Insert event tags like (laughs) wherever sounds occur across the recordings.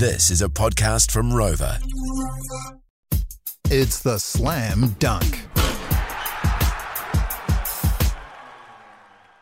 This is a podcast from Rover. It's the Slam Dunc.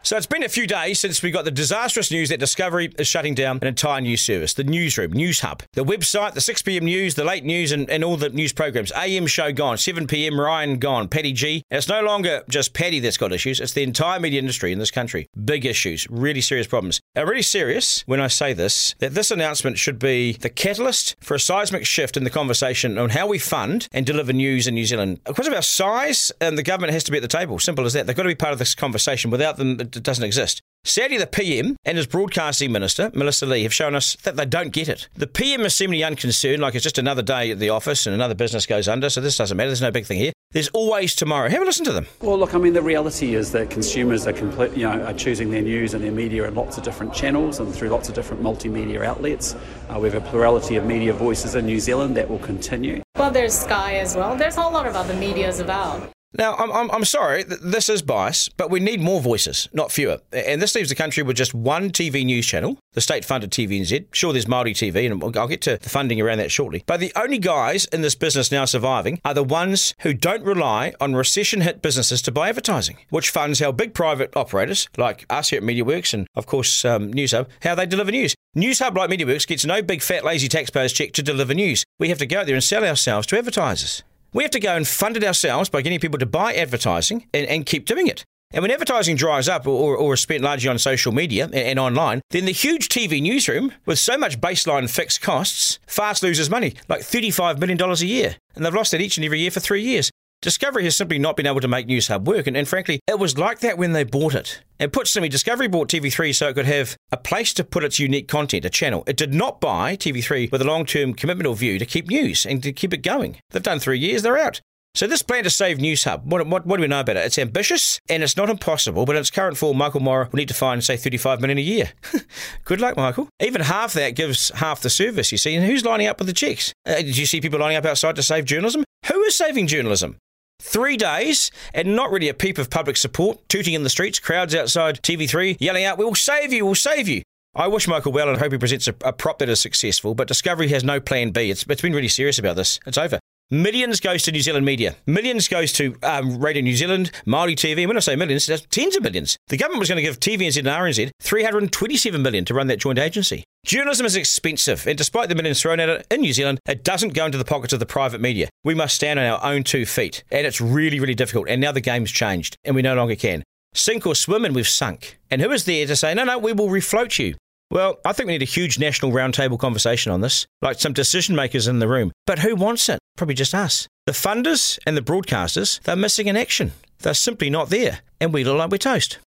So it's been a few days since we got the disastrous news that Discovery is shutting down an entire news service, the newsroom, Newshub, the website, the 6 p.m. news, the late news, and, and all the news programs. AM show gone, 7 p.m. Ryan gone, Paddy G. And it's no longer just Paddy that's got issues, it's the entire media industry in this country. Big issues, really serious problems. Now, really serious when I say this, that this announcement should be the catalyst for a seismic shift in the conversation on how we fund and deliver news in New Zealand. Because of our size, and the government has to be at the table. Simple as that. They've got to be part of this conversation. Without them, it doesn't exist. Sadly, the PM and his broadcasting minister, Melissa Lee, have shown us that they don't get it. The PM is seemingly unconcerned, like it's just another day at the office and another business goes under, so this doesn't matter. There's no big thing here. There's always tomorrow. Have a listen to them. Well, look, I mean, the reality is that consumers are complete, you know, are choosing their news and their media in lots of different channels and through lots of different multimedia outlets. Uh, we have a plurality of media voices in New Zealand that will continue. Well, there's Sky as well. There's a whole lot of other medias about. Now, I'm, I'm, I'm sorry, th- this is bias, but we need more voices, not fewer. And this leaves the country with just one TV news channel, the state funded TVNZ. Sure, there's Māori TV, and I'll get to the funding around that shortly. But the only guys in this business now surviving are the ones who don't rely on recession hit businesses to buy advertising, which funds how big private operators, like us here at MediaWorks and, of course, um, NewsHub, how they deliver news. NewsHub, like MediaWorks, gets no big fat lazy taxpayers check to deliver news. We have to go out there and sell ourselves to advertisers. We have to go and fund it ourselves by getting people to buy advertising and, and keep doing it. And when advertising dries up or, or is spent largely on social media and, and, online, then the huge TV newsroom, with so much baseline fixed costs, fast loses money, like $35 million a year. And they've lost that each and every year for three years. Discovery has simply not been able to make Newshub work, and, and, frankly, it was like that when they bought it. And put simply, Discovery bought TV3 so it could have a place to put its unique content, a channel. It did not buy TV3 with a long term commitment or view to keep news and to keep it going. They've done three years, they're out. So this plan to save NewsHub, what, what, what do we know about it? It's ambitious and it's not impossible, but in its current form, Michael Morrah will need to find, say, 35 million a year. (laughs) Good luck, Michael. Even half that gives half the service, you see. And who's lining up with the checks? Uh, did you see people lining up outside to save journalism? Who is saving journalism? Three days and not really a peep of public support, tooting in the streets, crowds outside TV3 yelling out, We'll save you, we'll save you. I wish Michael well and hope he presents a, a, prop that is successful, but Discovery has no plan B. It's, it's been really serious about this. It's over. Millions goes to New Zealand media. Millions goes to um, Radio New Zealand, Māori TV. And when I say millions, that's tens of millions. The government was going to give TVNZ and RNZ 327 million to run that joint agency. Journalism is expensive, and despite the millions thrown at it in New Zealand, it doesn't go into the pockets of the private media. We must stand on our own two feet, and it's really, really difficult. And now the game's changed, and we no longer can. Sink or swim, and we've sunk. And who is there to say, no, no, we will refloat you? Well, I think we need a huge national roundtable conversation on this, like some decision makers in the room. But who wants it? Probably just us. The funders and the broadcasters, they're missing in action. They're simply not there, and we look like we're toast.